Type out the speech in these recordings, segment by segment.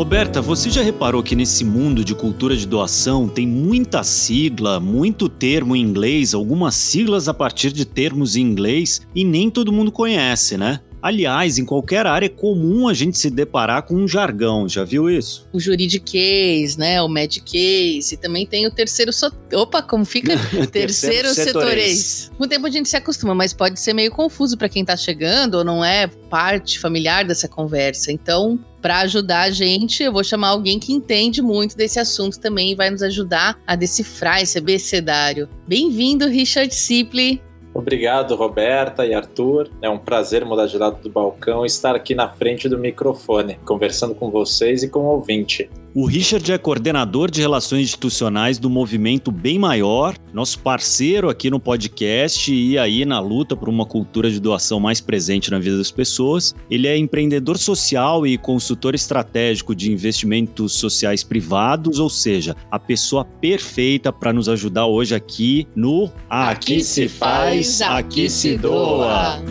Roberta, você já reparou que nesse mundo de cultura de doação tem muita sigla, muito termo em inglês, algumas siglas a partir de termos em inglês e nem todo mundo conhece, né? Aliás, em qualquer área é comum a gente se deparar com um jargão, já viu isso? O juridiquês, né? O mediquês, e também tem o terceiro. So... Opa, como fica? terceiro, setorês. Com o tempo a gente se acostuma, mas pode ser meio confuso para quem tá chegando ou não é parte familiar dessa conversa. Então, para ajudar a gente, eu vou chamar alguém que entende muito desse assunto também e vai nos ajudar a decifrar esse abecedário. Bem-vindo, Richard Sipley. Obrigado, Roberta e Arthur. É um prazer mudar de lado do balcão e estar aqui na frente do microfone, conversando com vocês e com o ouvinte. O Richard é coordenador de relações institucionais do movimento Bem Maior, nosso parceiro aqui no podcast e aí na luta por uma cultura de doação mais presente na vida das pessoas. Ele é empreendedor social e consultor estratégico de investimentos sociais privados, ou seja, a pessoa perfeita para nos ajudar hoje aqui no Aqui, aqui se faz, aqui se doa.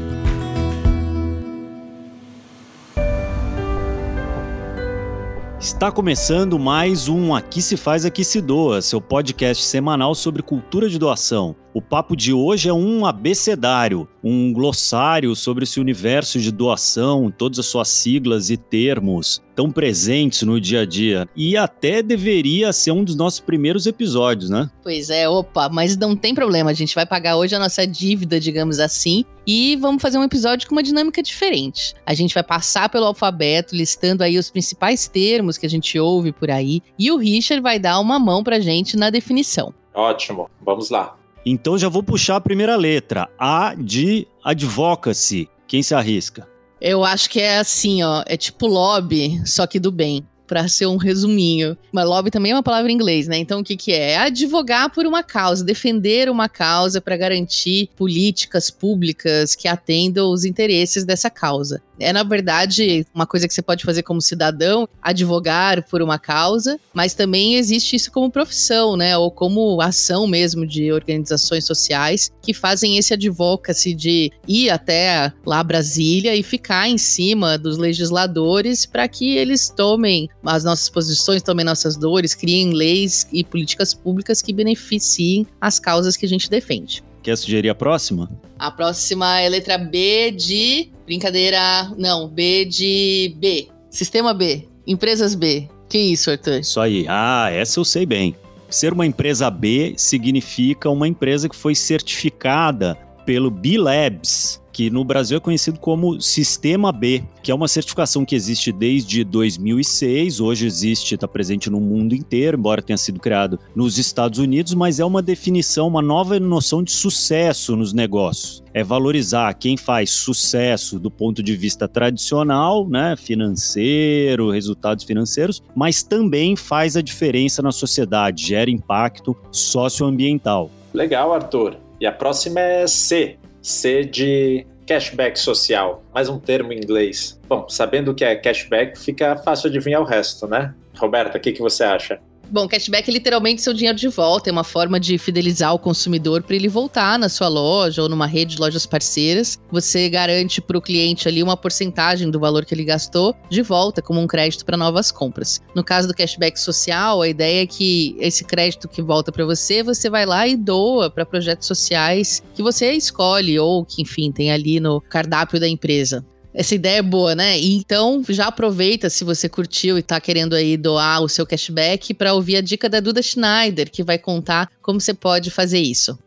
Está começando mais um Aqui se faz, aqui se doa, seu podcast semanal sobre cultura de doação. O papo de hoje é um abecedário, um glossário sobre esse universo de doação, todas as suas siglas e termos tão presentes no dia a dia. E até deveria ser um dos nossos primeiros episódios, né? Pois é, opa, mas não tem problema, a gente vai pagar hoje a nossa dívida, digamos assim, e vamos fazer um episódio com uma dinâmica diferente. A gente vai passar pelo alfabeto, listando aí os principais termos que a gente ouve por aí, e o Richard vai dar uma mão pra gente na definição. Ótimo, vamos lá. Então já vou puxar a primeira letra. A de advocacy. Quem se arrisca? Eu acho que é assim, ó. É tipo lobby, só que do bem para ser um resuminho. Mas lobby também é uma palavra em inglês, né? Então o que, que é? é advogar por uma causa, defender uma causa para garantir políticas públicas que atendam os interesses dessa causa. É, na verdade, uma coisa que você pode fazer como cidadão, advogar por uma causa, mas também existe isso como profissão, né? Ou como ação mesmo de organizações sociais que fazem esse advocacy de ir até lá Brasília e ficar em cima dos legisladores para que eles tomem as nossas posições, tomem nossas dores, criem leis e políticas públicas que beneficiem as causas que a gente defende. Quer sugerir a próxima? A próxima é letra B de. Brincadeira. Não, B de B. Sistema B. Empresas B. Que isso, Arthur? Isso aí. Ah, essa eu sei bem. Ser uma empresa B significa uma empresa que foi certificada pelo B-Labs, que no Brasil é conhecido como Sistema B, que é uma certificação que existe desde 2006, hoje existe, está presente no mundo inteiro, embora tenha sido criado nos Estados Unidos, mas é uma definição, uma nova noção de sucesso nos negócios. É valorizar quem faz sucesso do ponto de vista tradicional, né, financeiro, resultados financeiros, mas também faz a diferença na sociedade, gera impacto socioambiental. Legal, Arthur. E a próxima é C, C de cashback social, mais um termo em inglês. Bom, sabendo o que é cashback, fica fácil adivinhar o resto, né? Roberta, o que, que você acha? Bom, cashback é literalmente seu dinheiro de volta, é uma forma de fidelizar o consumidor para ele voltar na sua loja ou numa rede de lojas parceiras. Você garante para o cliente ali uma porcentagem do valor que ele gastou de volta como um crédito para novas compras. No caso do cashback social, a ideia é que esse crédito que volta para você, você vai lá e doa para projetos sociais que você escolhe ou que, enfim, tem ali no cardápio da empresa. Essa ideia é boa, né? Então, já aproveita se você curtiu e tá querendo aí doar o seu cashback para ouvir a dica da Duda Schneider, que vai contar como você pode fazer isso.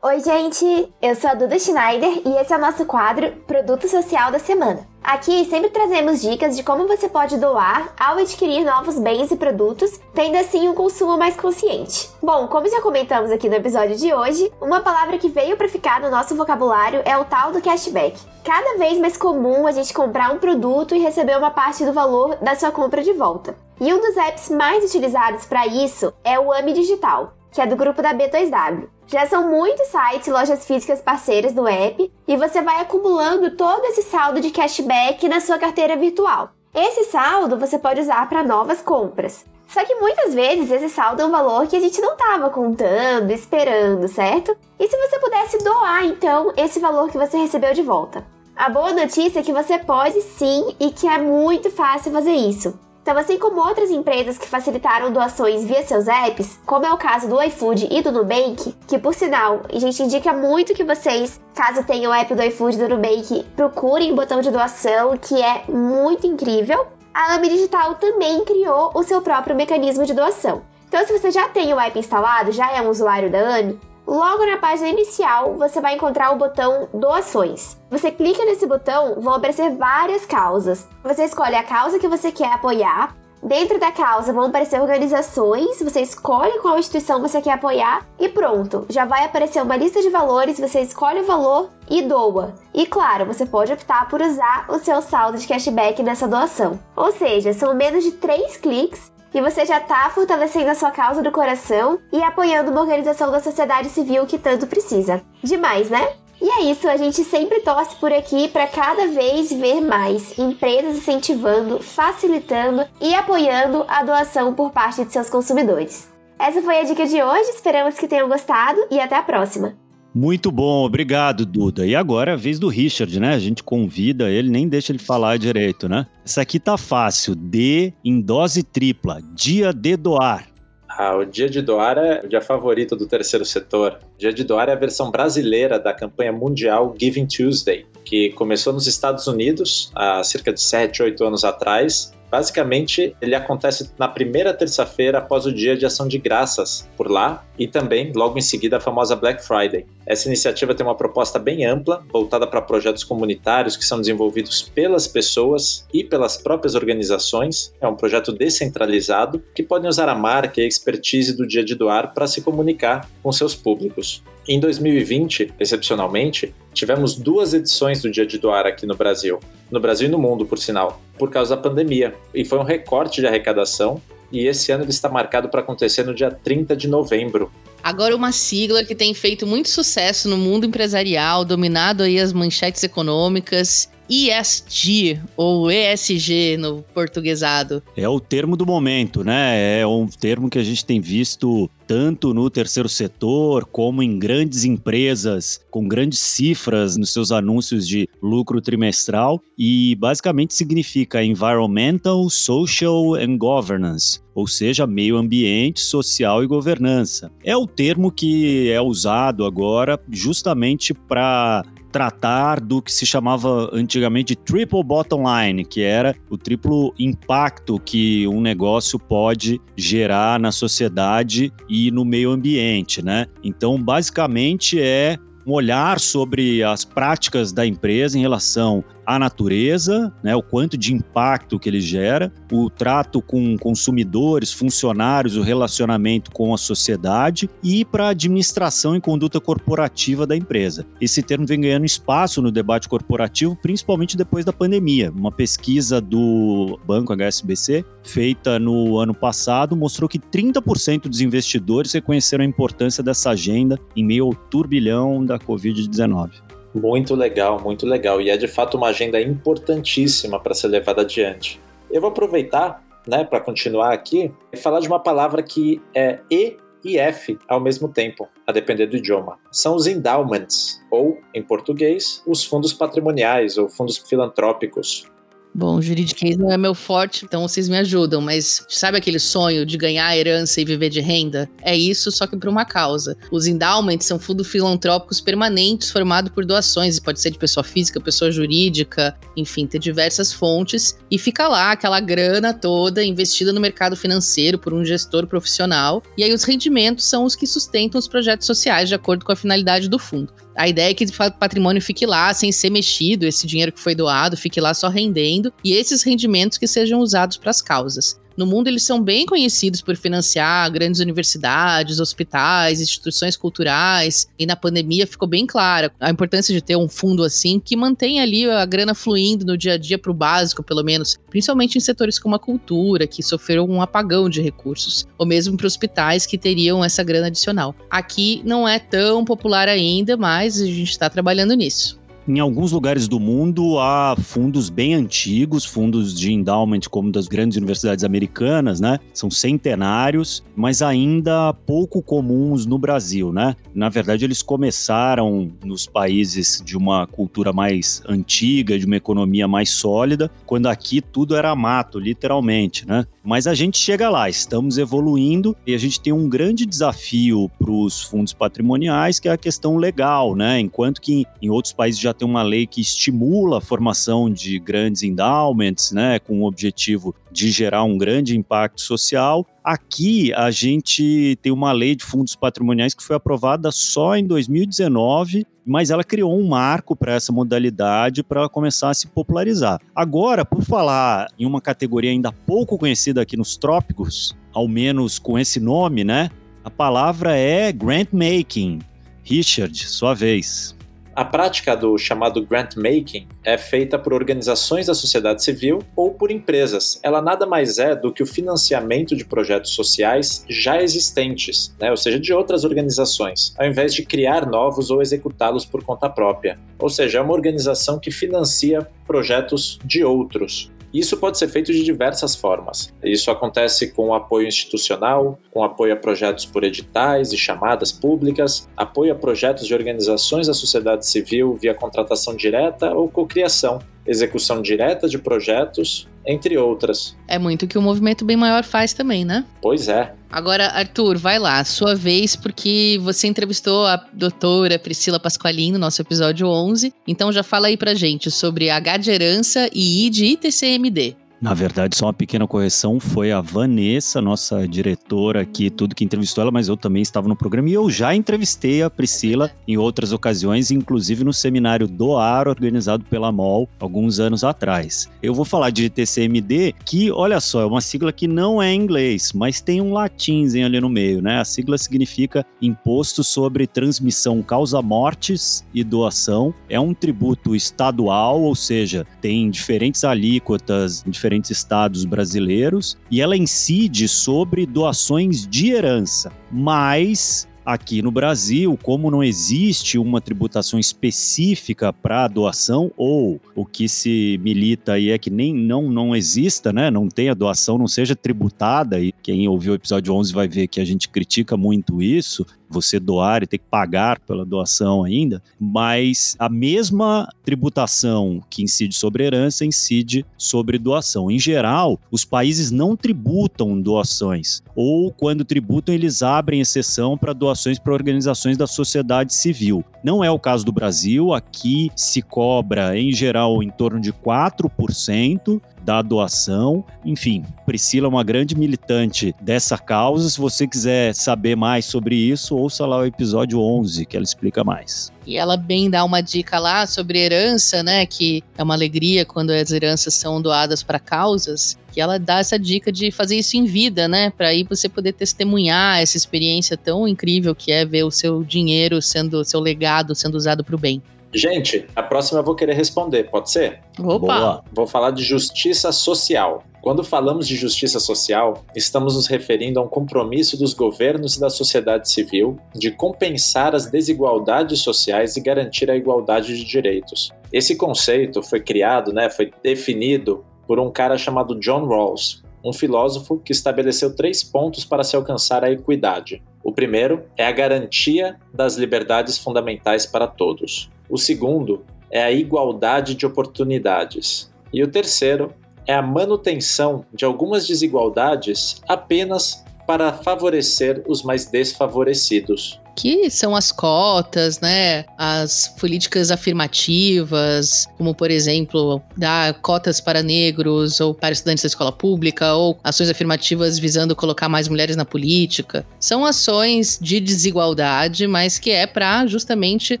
Oi, gente! Eu sou a Duda Schneider e esse é o nosso quadro Produto Social da Semana. Aqui sempre trazemos dicas de como você pode doar ao adquirir novos bens e produtos, tendo assim um consumo mais consciente. Bom, como já comentamos aqui no episódio de hoje, uma palavra que veio para ficar no nosso vocabulário é o tal do cashback. Cada vez mais comum a gente comprar um produto e receber uma parte do valor da sua compra de volta. E um dos apps mais utilizados para isso é o AMI Digital, que é do grupo da B2W. Já são muitos sites e lojas físicas parceiras do app e você vai acumulando todo esse saldo de cashback na sua carteira virtual. Esse saldo você pode usar para novas compras. Só que muitas vezes esse saldo é um valor que a gente não estava contando, esperando, certo? E se você pudesse doar então esse valor que você recebeu de volta? A boa notícia é que você pode sim e que é muito fácil fazer isso. Então, assim como outras empresas que facilitaram doações via seus apps, como é o caso do iFood e do Nubank, que por sinal, a gente indica muito que vocês, caso tenham o app do iFood e do Nubank, procurem o botão de doação, que é muito incrível. A AMI Digital também criou o seu próprio mecanismo de doação. Então, se você já tem o app instalado, já é um usuário da AMI, Logo na página inicial, você vai encontrar o botão Doações. Você clica nesse botão, vão aparecer várias causas. Você escolhe a causa que você quer apoiar. Dentro da causa vão aparecer organizações, você escolhe qual instituição você quer apoiar e pronto, já vai aparecer uma lista de valores, você escolhe o valor e doa. E claro, você pode optar por usar o seu saldo de cashback nessa doação. Ou seja, são menos de 3 cliques e você já está fortalecendo a sua causa do coração e apoiando uma organização da sociedade civil que tanto precisa. Demais, né? E é isso, a gente sempre torce por aqui para cada vez ver mais empresas incentivando, facilitando e apoiando a doação por parte de seus consumidores. Essa foi a dica de hoje, esperamos que tenham gostado e até a próxima! Muito bom, obrigado, Duda. E agora é a vez do Richard, né? A gente convida ele, nem deixa ele falar direito, né? Essa aqui tá fácil. D em dose tripla. Dia de doar. Ah, o Dia de Doar é o dia favorito do terceiro setor. O dia de Doar é a versão brasileira da campanha mundial Giving Tuesday, que começou nos Estados Unidos há cerca de 7, 8 anos atrás Basicamente, ele acontece na primeira terça-feira após o dia de ação de graças por lá e também logo em seguida a famosa Black Friday. Essa iniciativa tem uma proposta bem ampla, voltada para projetos comunitários que são desenvolvidos pelas pessoas e pelas próprias organizações. É um projeto descentralizado que podem usar a marca e a expertise do dia de doar para se comunicar com seus públicos. Em 2020, excepcionalmente, tivemos duas edições do Dia de Doar aqui no Brasil. No Brasil e no mundo, por sinal, por causa da pandemia. E foi um recorte de arrecadação. E esse ano ele está marcado para acontecer no dia 30 de novembro. Agora uma sigla que tem feito muito sucesso no mundo empresarial, dominado aí as manchetes econômicas ESG ou ESG no portuguesado. É o termo do momento, né? É um termo que a gente tem visto tanto no terceiro setor como em grandes empresas com grandes cifras nos seus anúncios de lucro trimestral e basicamente significa environmental, social and governance, ou seja, meio ambiente, social e governança. É o termo que é usado agora justamente para tratar do que se chamava antigamente triple bottom line, que era o triplo impacto que um negócio pode gerar na sociedade e no meio ambiente, né? Então, basicamente é um olhar sobre as práticas da empresa em relação à natureza, né, o quanto de impacto que ele gera, o trato com consumidores, funcionários, o relacionamento com a sociedade e para a administração e conduta corporativa da empresa. Esse termo vem ganhando espaço no debate corporativo, principalmente depois da pandemia. Uma pesquisa do Banco HSBC, feita no ano passado, mostrou que 30% dos investidores reconheceram a importância dessa agenda em meio ao turbilhão da Covid-19. Muito legal, muito legal. E é de fato uma agenda importantíssima para ser levada adiante. Eu vou aproveitar, né, para continuar aqui e falar de uma palavra que é E e F ao mesmo tempo, a depender do idioma. São os endowments, ou, em português, os fundos patrimoniais ou fundos filantrópicos. Bom, juridiquês não é meu forte, então vocês me ajudam, mas sabe aquele sonho de ganhar herança e viver de renda? É isso, só que para uma causa. Os endowments são fundos filantrópicos permanentes formados por doações, pode ser de pessoa física, pessoa jurídica, enfim, ter diversas fontes, e fica lá aquela grana toda investida no mercado financeiro por um gestor profissional, e aí os rendimentos são os que sustentam os projetos sociais de acordo com a finalidade do fundo. A ideia é que o patrimônio fique lá sem ser mexido, esse dinheiro que foi doado fique lá só rendendo e esses rendimentos que sejam usados para as causas. No mundo, eles são bem conhecidos por financiar grandes universidades, hospitais, instituições culturais. E na pandemia ficou bem clara a importância de ter um fundo assim que mantém ali a grana fluindo no dia a dia para o básico, pelo menos, principalmente em setores como a cultura, que sofreram um apagão de recursos, ou mesmo para hospitais que teriam essa grana adicional. Aqui não é tão popular ainda, mas a gente está trabalhando nisso. Em alguns lugares do mundo há fundos bem antigos, fundos de endowment como das grandes universidades americanas, né? São centenários, mas ainda pouco comuns no Brasil, né? Na verdade, eles começaram nos países de uma cultura mais antiga, de uma economia mais sólida, quando aqui tudo era mato, literalmente, né? Mas a gente chega lá, estamos evoluindo e a gente tem um grande desafio para os fundos patrimoniais, que é a questão legal, né? Enquanto que em outros países já tem uma lei que estimula a formação de grandes endowments, né, com o objetivo de gerar um grande impacto social. Aqui a gente tem uma lei de fundos patrimoniais que foi aprovada só em 2019, mas ela criou um marco para essa modalidade para começar a se popularizar. Agora, por falar em uma categoria ainda pouco conhecida aqui nos trópicos, ao menos com esse nome, né? A palavra é grant making. Richard, sua vez. A prática do chamado grant making é feita por organizações da sociedade civil ou por empresas. Ela nada mais é do que o financiamento de projetos sociais já existentes, né? ou seja, de outras organizações, ao invés de criar novos ou executá-los por conta própria. Ou seja, é uma organização que financia projetos de outros. Isso pode ser feito de diversas formas. Isso acontece com apoio institucional, com apoio a projetos por editais e chamadas públicas, apoio a projetos de organizações da sociedade civil via contratação direta ou cocriação, execução direta de projetos, entre outras. É muito que o movimento bem maior faz também, né? Pois é. Agora, Arthur, vai lá, sua vez, porque você entrevistou a doutora Priscila Pasqualin no nosso episódio 11. Então já fala aí pra gente sobre H de herança e I de ITCMD. Na verdade, só uma pequena correção, foi a Vanessa, nossa diretora aqui, tudo que entrevistou ela, mas eu também estava no programa e eu já entrevistei a Priscila em outras ocasiões, inclusive no seminário do Ar, organizado pela MOL, alguns anos atrás. Eu vou falar de TCMD, que, olha só, é uma sigla que não é em inglês, mas tem um latinzinho ali no meio, né? A sigla significa Imposto sobre Transmissão Causa Mortes e Doação. É um tributo estadual, ou seja, tem diferentes alíquotas, diferentes diferentes estados brasileiros e ela incide sobre doações de herança, mas Aqui no Brasil, como não existe uma tributação específica para doação, ou o que se milita aí é que nem não, não exista, né? Não tenha doação, não seja tributada, e quem ouviu o episódio 11 vai ver que a gente critica muito isso, você doar e ter que pagar pela doação ainda, mas a mesma tributação que incide sobre herança incide sobre doação. Em geral, os países não tributam doações, ou quando tributam, eles abrem exceção para doações para organizações da sociedade civil. Não é o caso do Brasil, aqui se cobra em geral em torno de 4% da doação. Enfim, Priscila é uma grande militante dessa causa. Se você quiser saber mais sobre isso, ouça lá o episódio 11, que ela explica mais. E ela bem dá uma dica lá sobre herança, né? Que é uma alegria quando as heranças são doadas para causas. Que ela dá essa dica de fazer isso em vida, né? Para aí você poder testemunhar essa experiência tão incrível que é ver o seu dinheiro sendo, seu legado sendo usado para o bem. Gente, a próxima eu vou querer responder, pode ser? Opa! Boa. Vou falar de justiça social. Quando falamos de justiça social, estamos nos referindo a um compromisso dos governos e da sociedade civil de compensar as desigualdades sociais e garantir a igualdade de direitos. Esse conceito foi criado, né, foi definido por um cara chamado John Rawls, um filósofo que estabeleceu três pontos para se alcançar a equidade. O primeiro é a garantia das liberdades fundamentais para todos. O segundo é a igualdade de oportunidades. E o terceiro é a manutenção de algumas desigualdades apenas para favorecer os mais desfavorecidos que são as cotas, né? As políticas afirmativas, como por exemplo, dar cotas para negros ou para estudantes da escola pública, ou ações afirmativas visando colocar mais mulheres na política. São ações de desigualdade, mas que é para justamente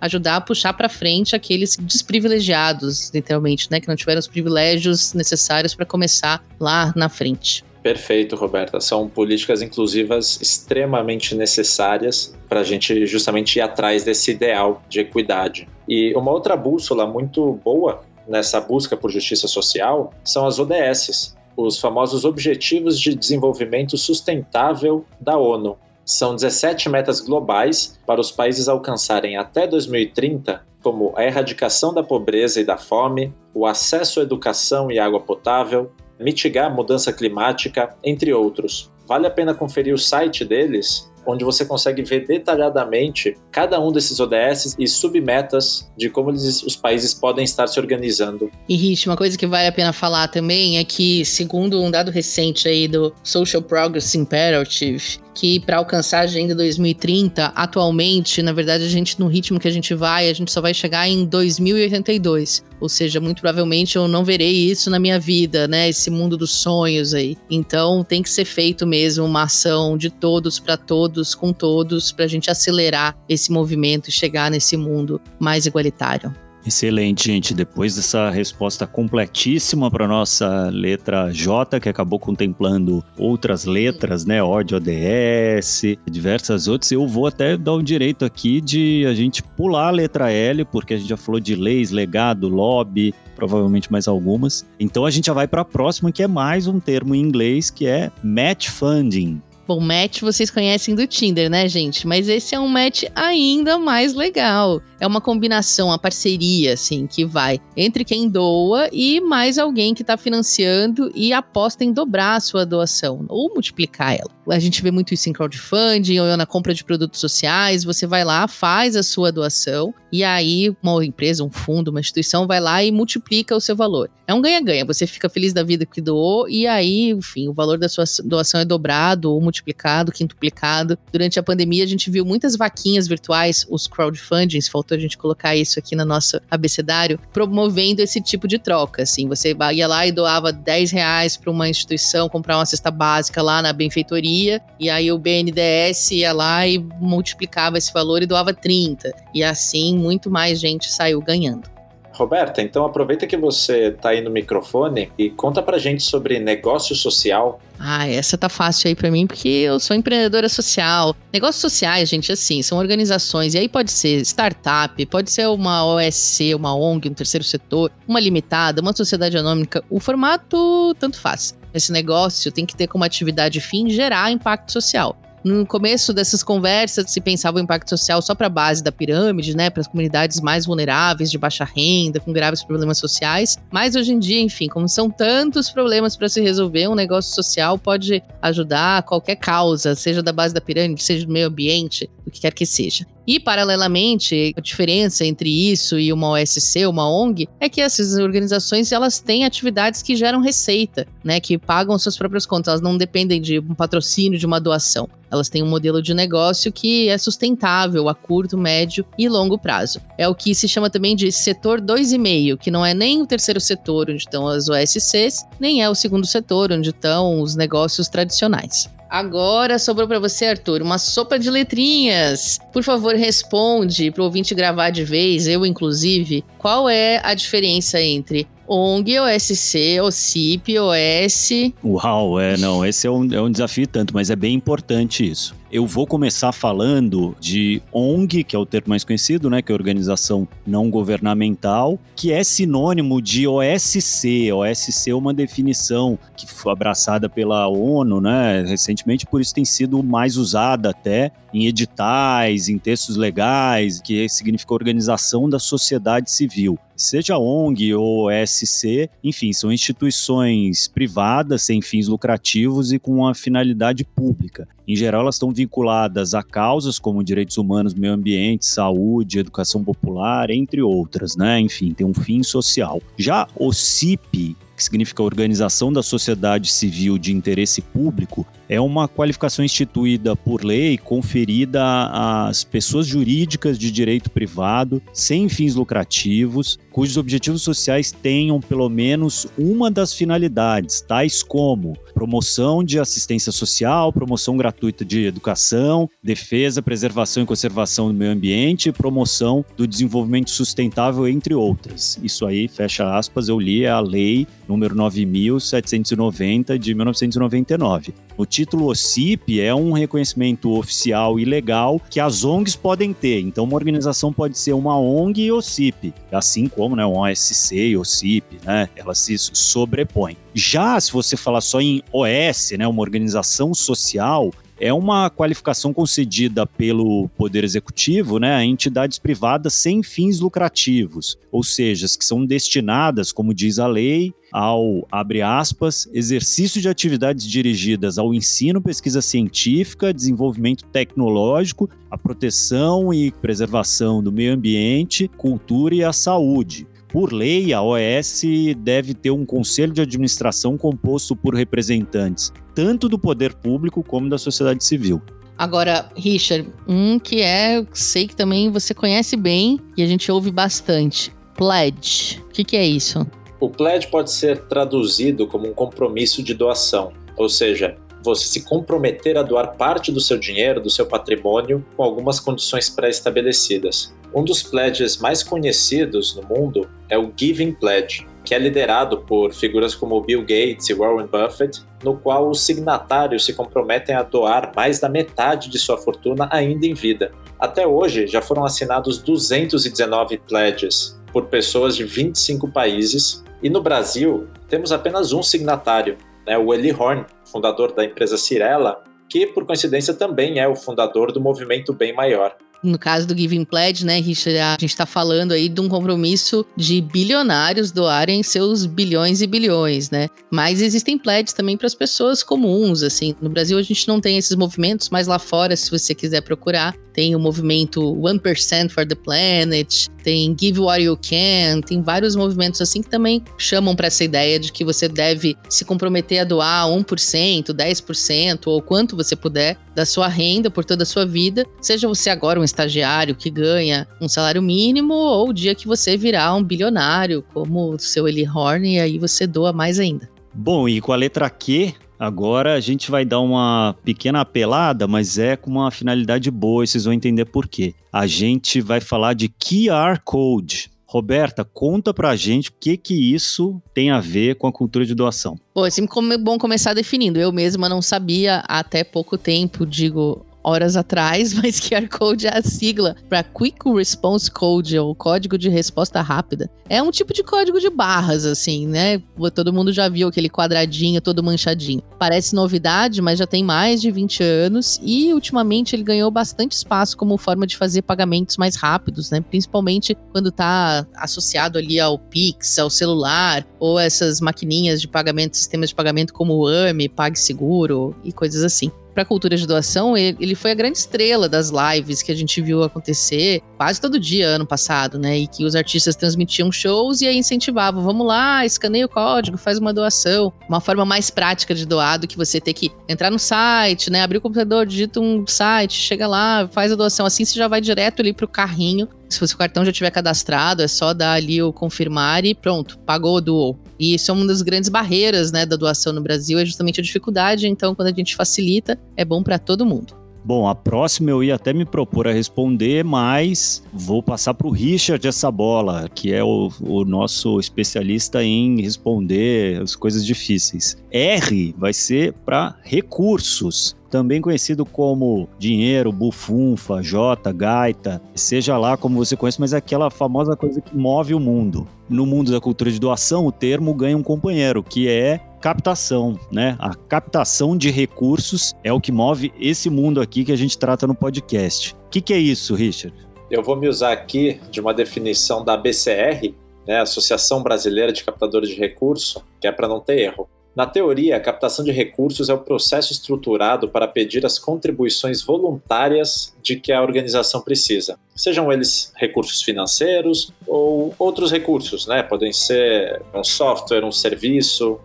ajudar a puxar para frente aqueles desprivilegiados, literalmente, né? Que não tiveram os privilégios necessários para começar lá na frente. Perfeito, Roberta. São políticas inclusivas extremamente necessárias para a gente justamente ir atrás desse ideal de equidade. E uma outra bússola muito boa nessa busca por justiça social são as ODS, os famosos Objetivos de Desenvolvimento Sustentável da ONU. São 17 metas globais para os países alcançarem até 2030 como a erradicação da pobreza e da fome, o acesso à educação e água potável, mitigar a mudança climática, entre outros. Vale a pena conferir o site deles onde você consegue ver detalhadamente cada um desses ODS e submetas de como eles, os países podem estar se organizando. E Rich, uma coisa que vale a pena falar também é que, segundo um dado recente aí do Social Progress Imperative, que para alcançar a agenda 2030, atualmente, na verdade, a gente no ritmo que a gente vai, a gente só vai chegar em 2082. Ou seja, muito provavelmente eu não verei isso na minha vida, né? Esse mundo dos sonhos aí. Então, tem que ser feito mesmo uma ação de todos para todos, com todos, para a gente acelerar esse movimento e chegar nesse mundo mais igualitário. Excelente, gente. Depois dessa resposta completíssima para nossa letra J, que acabou contemplando outras letras, né? OD, ODS, diversas outras, eu vou até dar o direito aqui de a gente pular a letra L, porque a gente já falou de leis, legado, lobby, provavelmente mais algumas. Então a gente já vai para a próxima, que é mais um termo em inglês, que é match funding. Bom, match vocês conhecem do Tinder, né, gente? Mas esse é um match ainda mais legal. É uma combinação, uma parceria, assim, que vai entre quem doa e mais alguém que está financiando e aposta em dobrar a sua doação ou multiplicar ela. A gente vê muito isso em crowdfunding ou na compra de produtos sociais. Você vai lá, faz a sua doação e aí uma empresa, um fundo, uma instituição vai lá e multiplica o seu valor. É um ganha-ganha. Você fica feliz da vida que doou e aí, enfim, o valor da sua doação é dobrado ou multiplicado, quintuplicado. Durante a pandemia, a gente viu muitas vaquinhas virtuais, os crowdfundings, faltou a gente colocar isso aqui no nosso abecedário, promovendo esse tipo de troca. Assim, você ia lá e doava 10 reais para uma instituição comprar uma cesta básica lá na benfeitoria, e aí o BNDES ia lá e multiplicava esse valor e doava 30. E assim, muito mais gente saiu ganhando. Roberta, então aproveita que você está aí no microfone e conta pra gente sobre negócio social. Ah, essa tá fácil aí para mim porque eu sou empreendedora social. Negócios sociais, gente, assim, são organizações e aí pode ser startup, pode ser uma OSC, uma ONG, um terceiro setor, uma limitada, uma sociedade anônima. O formato tanto faz. Esse negócio tem que ter como atividade fim gerar impacto social. No começo dessas conversas se pensava o impacto social só para a base da pirâmide, né, para as comunidades mais vulneráveis, de baixa renda, com graves problemas sociais. Mas hoje em dia, enfim, como são tantos problemas para se resolver, um negócio social pode ajudar qualquer causa, seja da base da pirâmide, seja do meio ambiente, o que quer que seja. E, paralelamente, a diferença entre isso e uma OSC, uma ONG, é que essas organizações elas têm atividades que geram receita, né, que pagam suas próprias contas, elas não dependem de um patrocínio, de uma doação. Elas têm um modelo de negócio que é sustentável a curto, médio e longo prazo. É o que se chama também de setor 2,5, que não é nem o terceiro setor onde estão as OSCs, nem é o segundo setor onde estão os negócios tradicionais. Agora sobrou para você, Arthur, uma sopa de letrinhas. Por favor, responde para o ouvinte gravar de vez, eu inclusive, qual é a diferença entre ONG, OSC, OCIP, OS. Uau, é, não, esse é um, é um desafio tanto, mas é bem importante isso. Eu vou começar falando de ONG, que é o termo mais conhecido, né, que é Organização Não Governamental, que é sinônimo de OSC. OSC é uma definição que foi abraçada pela ONU, né, recentemente, por isso tem sido mais usada até em editais, em textos legais, que significa Organização da Sociedade Civil seja ONG ou SC, enfim, são instituições privadas sem fins lucrativos e com uma finalidade pública. Em geral, elas estão vinculadas a causas como direitos humanos, meio ambiente, saúde, educação popular, entre outras, né? Enfim, tem um fim social. Já o CIP, que significa Organização da Sociedade Civil de Interesse Público, é uma qualificação instituída por lei conferida às pessoas jurídicas de direito privado sem fins lucrativos, cujos objetivos sociais tenham pelo menos uma das finalidades, tais como promoção de assistência social, promoção gratuita de educação, defesa, preservação e conservação do meio ambiente promoção do desenvolvimento sustentável, entre outras. Isso aí, fecha aspas, eu li é a lei número 9790 de 1999. O título OCIP é um reconhecimento oficial e legal que as ONGs podem ter. Então, uma organização pode ser uma ONG e OCIP, assim como né, um OSC e OCIP, né? Elas se sobrepõem. Já se você falar só em OS, né, uma organização social, é uma qualificação concedida pelo Poder Executivo né, a entidades privadas sem fins lucrativos, ou seja, que são destinadas, como diz a lei, ao, abre aspas, exercício de atividades dirigidas ao ensino, pesquisa científica, desenvolvimento tecnológico, a proteção e preservação do meio ambiente, cultura e a saúde. Por lei, a OS deve ter um conselho de administração composto por representantes tanto do poder público como da sociedade civil. Agora, Richard, um que é, sei que também você conhece bem e a gente ouve bastante. Pledge. O que, que é isso? O pledge pode ser traduzido como um compromisso de doação, ou seja, você se comprometer a doar parte do seu dinheiro, do seu patrimônio, com algumas condições pré-estabelecidas. Um dos pledges mais conhecidos no mundo é o Giving Pledge, que é liderado por figuras como Bill Gates e Warren Buffett, no qual os signatários se comprometem a doar mais da metade de sua fortuna ainda em vida. Até hoje, já foram assinados 219 pledges por pessoas de 25 países e no Brasil, temos apenas um signatário, né, o Eli Horn, fundador da empresa Cirela, que por coincidência também é o fundador do movimento Bem Maior. No caso do Giving Pledge, né, Richard, a gente está falando aí de um compromisso de bilionários doarem seus bilhões e bilhões, né? Mas existem pledges também para as pessoas comuns, assim. No Brasil a gente não tem esses movimentos, mas lá fora, se você quiser procurar, tem o movimento 1% for the Planet, tem Give What You Can, tem vários movimentos assim que também chamam para essa ideia de que você deve se comprometer a doar 1%, 10% ou quanto você puder da sua renda por toda a sua vida, seja você agora um estagiário que ganha um salário mínimo ou o dia que você virar um bilionário, como o seu Eli Horn, e aí você doa mais ainda. Bom, e com a letra Q, Agora a gente vai dar uma pequena apelada, mas é com uma finalidade boa e vocês vão entender por quê. A gente vai falar de QR Code. Roberta, conta pra gente o que que isso tem a ver com a cultura de doação. Pô, é sempre bom começar definindo. Eu mesma não sabia até pouco tempo, digo, horas atrás, mas QR Code é a sigla para Quick Response Code, ou código de resposta rápida. É um tipo de código de barras, assim, né? Todo mundo já viu aquele quadradinho todo manchadinho. Parece novidade, mas já tem mais de 20 anos e ultimamente ele ganhou bastante espaço como forma de fazer pagamentos mais rápidos, né? Principalmente quando está associado ali ao Pix, ao celular, ou essas maquininhas de pagamento, sistemas de pagamento como o AME, PagSeguro e coisas assim para a cultura de doação, ele foi a grande estrela das lives que a gente viu acontecer quase todo dia ano passado, né? E que os artistas transmitiam shows e aí incentivavam, vamos lá, escaneia o código, faz uma doação. Uma forma mais prática de doar do que você ter que entrar no site, né? Abrir o computador, digita um site, chega lá, faz a doação. Assim você já vai direto ali pro carrinho se o seu cartão já tiver cadastrado, é só dar ali o confirmar e pronto, pagou, doou. E isso é uma das grandes barreiras né, da doação no Brasil, é justamente a dificuldade. Então, quando a gente facilita, é bom para todo mundo. Bom, a próxima eu ia até me propor a responder, mas vou passar para o Richard essa bola, que é o, o, nosso especialista em responder as coisas difíceis. R vai ser para recursos também conhecido como dinheiro, bufunfa, jota, gaita, seja lá como você conhece, mas é aquela famosa coisa que move o mundo. No mundo da cultura de doação, o termo ganha um companheiro, que é captação, né? A captação de recursos é o que move esse mundo aqui que a gente trata no podcast. O que, que é isso, Richard? Eu vou me usar aqui de uma definição da BCR, né, Associação Brasileira de Captadores de Recursos, que é para não ter erro. Na teoria, a captação de recursos é o processo estruturado para pedir as contribuições voluntárias de que a organização precisa, sejam eles recursos financeiros ou outros recursos, né? Podem ser um software, um serviço.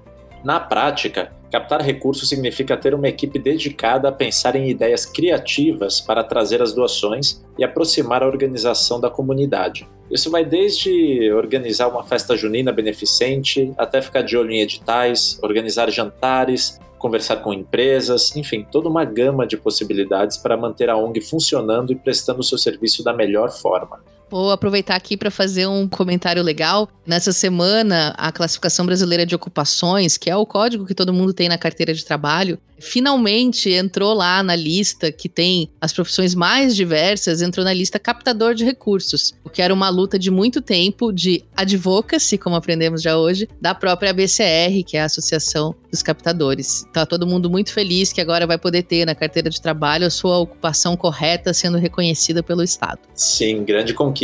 Na prática, captar recursos significa ter uma equipe dedicada a pensar em ideias criativas para trazer as doações e aproximar a organização da comunidade. Isso vai desde organizar uma festa junina beneficente, até ficar de olho em editais, organizar jantares, conversar com empresas, enfim, toda uma gama de possibilidades para manter a ONG funcionando e prestando o seu serviço da melhor forma. Vou aproveitar aqui para fazer um comentário legal. Nessa semana, a Classificação Brasileira de Ocupações, que é o código que todo mundo tem na carteira de trabalho, finalmente entrou lá na lista que tem as profissões mais diversas, entrou na lista captador de recursos, o que era uma luta de muito tempo de advocacy, como aprendemos já hoje, da própria ABCR, que é a Associação dos Captadores. Tá todo mundo muito feliz que agora vai poder ter na carteira de trabalho a sua ocupação correta sendo reconhecida pelo Estado. Sim, grande conquista.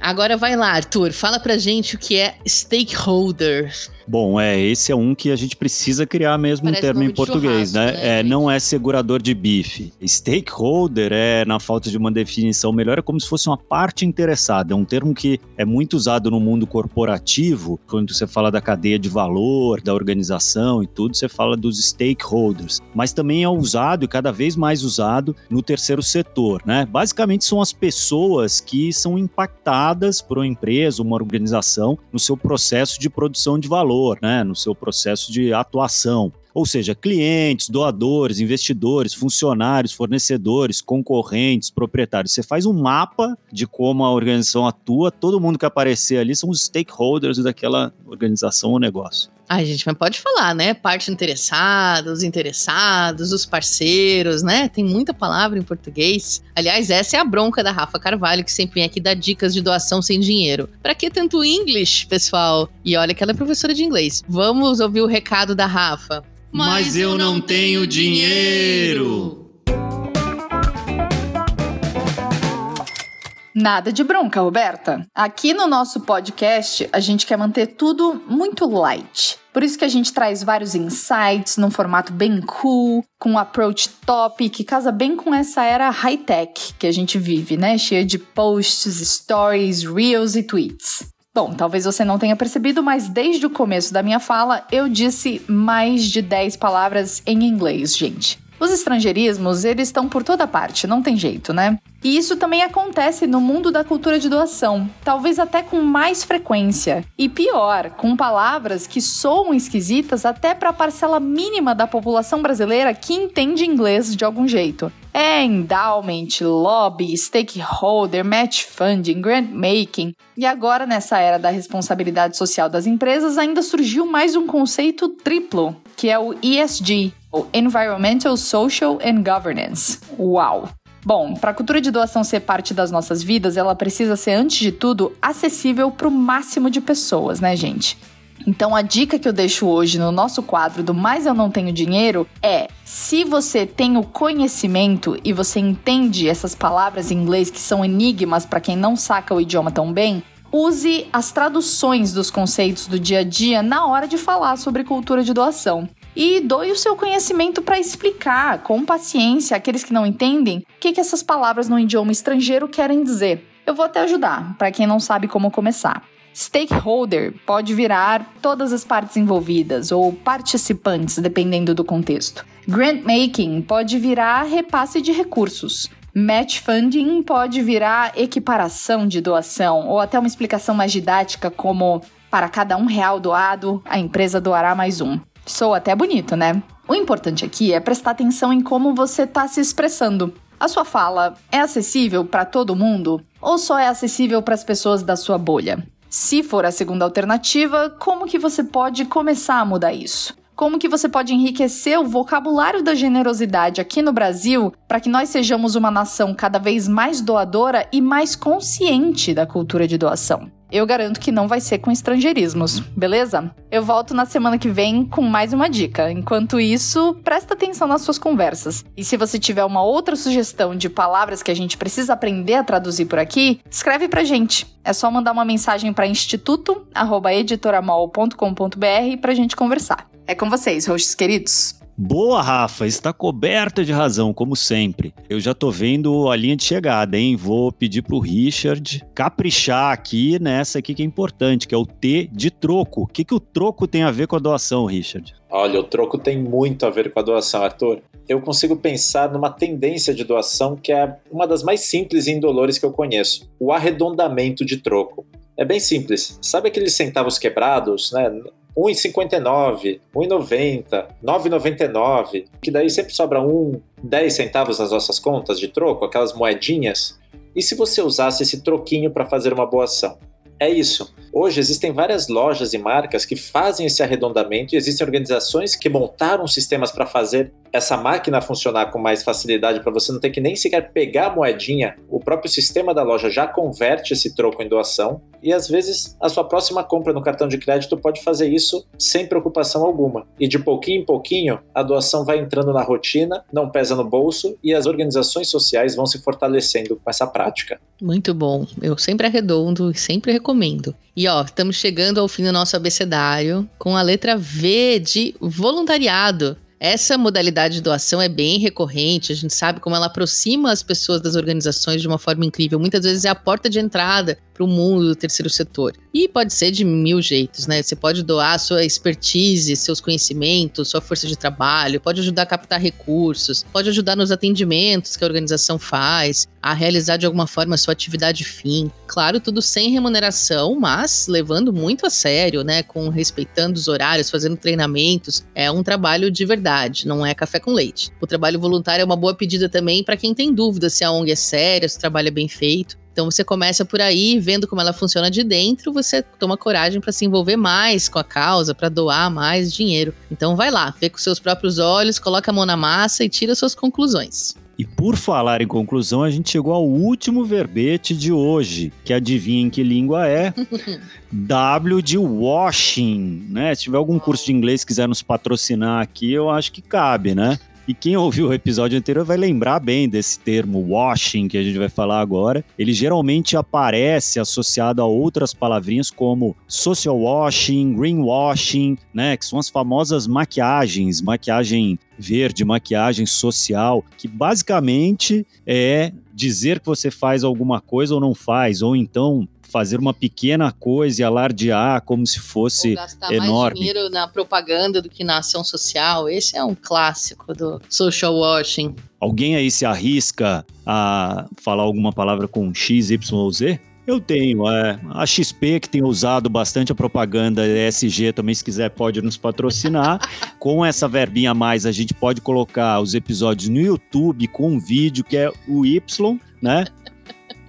Agora vai lá, Arthur, fala pra gente o que é stakeholder. Bom, é, esse é um que a gente precisa criar mesmo Parece um termo em português, né? né, É, não é segurador de bife. Stakeholder é, na falta de uma definição melhor, é como se fosse uma parte interessada. É um termo que é muito usado no mundo corporativo, quando você fala da cadeia de valor, da organização e tudo, você fala dos stakeholders. Mas também é usado e cada vez mais usado no terceiro setor, né? Basicamente são as pessoas que são impactadas por uma empresa, uma organização, no seu processo de produção de valor, né? No seu processo de atuação. Ou seja, clientes, doadores, investidores, funcionários, fornecedores, concorrentes, proprietários. Você faz um mapa de como a organização atua, todo mundo que aparecer ali são os stakeholders daquela organização ou negócio. Ai, gente, mas pode falar, né? Parte interessada, os interessados, os parceiros, né? Tem muita palavra em português. Aliás, essa é a bronca da Rafa Carvalho, que sempre vem aqui dar dicas de doação sem dinheiro. Pra que tanto English, pessoal? E olha que ela é professora de inglês. Vamos ouvir o recado da Rafa. Mas eu não tenho dinheiro. Nada de bronca, Roberta. Aqui no nosso podcast, a gente quer manter tudo muito light. Por isso que a gente traz vários insights num formato bem cool, com um approach top, que casa bem com essa era high-tech que a gente vive, né? Cheia de posts, stories, reels e tweets. Bom, talvez você não tenha percebido, mas desde o começo da minha fala eu disse mais de 10 palavras em inglês, gente. Os estrangeirismos, eles estão por toda parte, não tem jeito, né? E isso também acontece no mundo da cultura de doação, talvez até com mais frequência. E pior, com palavras que soam esquisitas até para a parcela mínima da população brasileira que entende inglês de algum jeito. É endowment, lobby, stakeholder, match funding, grant making. E agora, nessa era da responsabilidade social das empresas, ainda surgiu mais um conceito triplo, que é o ESG, Environmental, Social and Governance. Uau! Bom, para a cultura de doação ser parte das nossas vidas, ela precisa ser, antes de tudo, acessível para o máximo de pessoas, né, gente? Então a dica que eu deixo hoje no nosso quadro do Mas Eu Não Tenho Dinheiro é: se você tem o conhecimento e você entende essas palavras em inglês que são enigmas para quem não saca o idioma tão bem, use as traduções dos conceitos do dia a dia na hora de falar sobre cultura de doação. E doe o seu conhecimento para explicar, com paciência, aqueles que não entendem, o que, que essas palavras no idioma estrangeiro querem dizer. Eu vou até ajudar, para quem não sabe como começar. Stakeholder pode virar todas as partes envolvidas ou participantes, dependendo do contexto. Grant making pode virar repasse de recursos. Match funding pode virar equiparação de doação ou até uma explicação mais didática, como para cada um real doado, a empresa doará mais um. Soa até bonito, né? O importante aqui é prestar atenção em como você está se expressando. A sua fala é acessível para todo mundo ou só é acessível para as pessoas da sua bolha? Se for a segunda alternativa, como que você pode começar a mudar isso? Como que você pode enriquecer o vocabulário da generosidade aqui no Brasil para que nós sejamos uma nação cada vez mais doadora e mais consciente da cultura de doação? Eu garanto que não vai ser com estrangeirismos, beleza? Eu volto na semana que vem com mais uma dica. Enquanto isso, presta atenção nas suas conversas. E se você tiver uma outra sugestão de palavras que a gente precisa aprender a traduzir por aqui, escreve pra gente. É só mandar uma mensagem para instituto@editoramol.com.br pra gente conversar. É com vocês, hosts queridos. Boa, Rafa, está coberta de razão, como sempre. Eu já tô vendo a linha de chegada, hein? Vou pedir pro Richard caprichar aqui nessa aqui que é importante, que é o T de troco. O que, que o troco tem a ver com a doação, Richard? Olha, o troco tem muito a ver com a doação, Arthur. Eu consigo pensar numa tendência de doação que é uma das mais simples e indolores que eu conheço: o arredondamento de troco. É bem simples. Sabe aqueles centavos quebrados, né? 1,59, 1,90, 9,99, que daí sempre sobra 1, 10 centavos nas nossas contas de troco, aquelas moedinhas. E se você usasse esse troquinho para fazer uma boa ação? É isso. Hoje existem várias lojas e marcas que fazem esse arredondamento e existem organizações que montaram sistemas para fazer essa máquina funcionar com mais facilidade para você não ter que nem sequer pegar a moedinha, o próprio sistema da loja já converte esse troco em doação e às vezes a sua próxima compra no cartão de crédito pode fazer isso sem preocupação alguma. E de pouquinho em pouquinho, a doação vai entrando na rotina, não pesa no bolso e as organizações sociais vão se fortalecendo com essa prática. Muito bom. Eu sempre arredondo e sempre recomendo. E ó, estamos chegando ao fim do nosso abecedário com a letra V de voluntariado. Essa modalidade de doação é bem recorrente, a gente sabe como ela aproxima as pessoas das organizações de uma forma incrível. Muitas vezes é a porta de entrada para o mundo do terceiro setor. E pode ser de mil jeitos, né? Você pode doar sua expertise, seus conhecimentos, sua força de trabalho, pode ajudar a captar recursos, pode ajudar nos atendimentos que a organização faz, a realizar de alguma forma sua atividade fim. Claro, tudo sem remuneração, mas levando muito a sério, né? Com respeitando os horários, fazendo treinamentos. É um trabalho de verdade, não é café com leite. O trabalho voluntário é uma boa pedida também para quem tem dúvida se a ONG é séria, se o trabalho é bem feito. Então você começa por aí, vendo como ela funciona de dentro, você toma coragem para se envolver mais com a causa, para doar mais dinheiro. Então vai lá, vê com seus próprios olhos, coloca a mão na massa e tira suas conclusões. E por falar em conclusão, a gente chegou ao último verbete de hoje, que adivinha em que língua é? w de washing, né? Se tiver algum curso de inglês que quiser nos patrocinar aqui, eu acho que cabe, né? E quem ouviu o episódio anterior vai lembrar bem desse termo washing que a gente vai falar agora. Ele geralmente aparece associado a outras palavrinhas como social washing, greenwashing, né, que são as famosas maquiagens, maquiagem verde, maquiagem social, que basicamente é dizer que você faz alguma coisa ou não faz, ou então fazer uma pequena coisa e alardear como se fosse Ou gastar enorme. mais dinheiro na propaganda do que na ação social. Esse é um clássico do social washing. Alguém aí se arrisca a falar alguma palavra com X, Y ou Z? Eu tenho, é. A XP, que tem usado bastante a propaganda ESG, também, se quiser, pode nos patrocinar. com essa verbinha a mais, a gente pode colocar os episódios no YouTube com um vídeo que é o Y, né?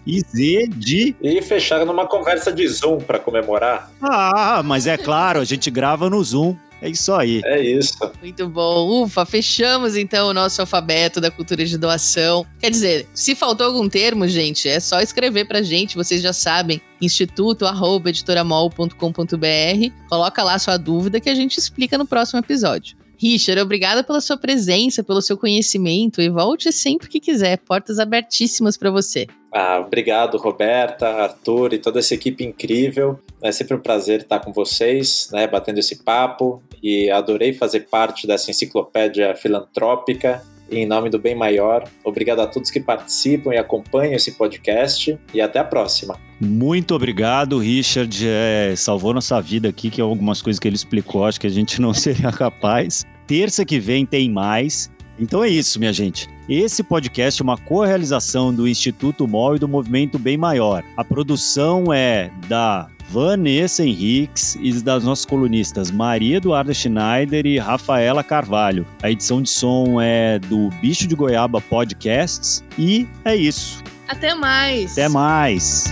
E Z de. E fecharam numa conversa de Zoom para comemorar. Ah, mas é claro, a gente grava no Zoom. É isso aí. É isso. Muito bom. Ufa, fechamos então o nosso alfabeto da cultura de doação. Quer dizer, se faltou algum termo, gente, é só escrever pra gente, vocês já sabem. instituto@editoramol.com.br. Coloca lá sua dúvida que a gente explica no próximo episódio. Richard, obrigada pela sua presença, pelo seu conhecimento e volte sempre que quiser. Portas abertíssimas para você. Ah, obrigado, Roberta, Arthur e toda essa equipe incrível. É sempre um prazer estar com vocês, né, batendo esse papo e adorei fazer parte dessa enciclopédia filantrópica em nome do bem maior. Obrigado a todos que participam e acompanham esse podcast e até a próxima. Muito obrigado, Richard. É, salvou nossa vida aqui, que algumas coisas que ele explicou, acho que a gente não seria capaz. Terça que vem tem mais. Então é isso, minha gente. Esse podcast é uma co-realização do Instituto MOL e do Movimento Bem Maior. A produção é da Vanessa Henriques e das nossas colunistas Maria Eduarda Schneider e Rafaela Carvalho. A edição de som é do Bicho de Goiaba Podcasts e é isso. Até mais. Até mais.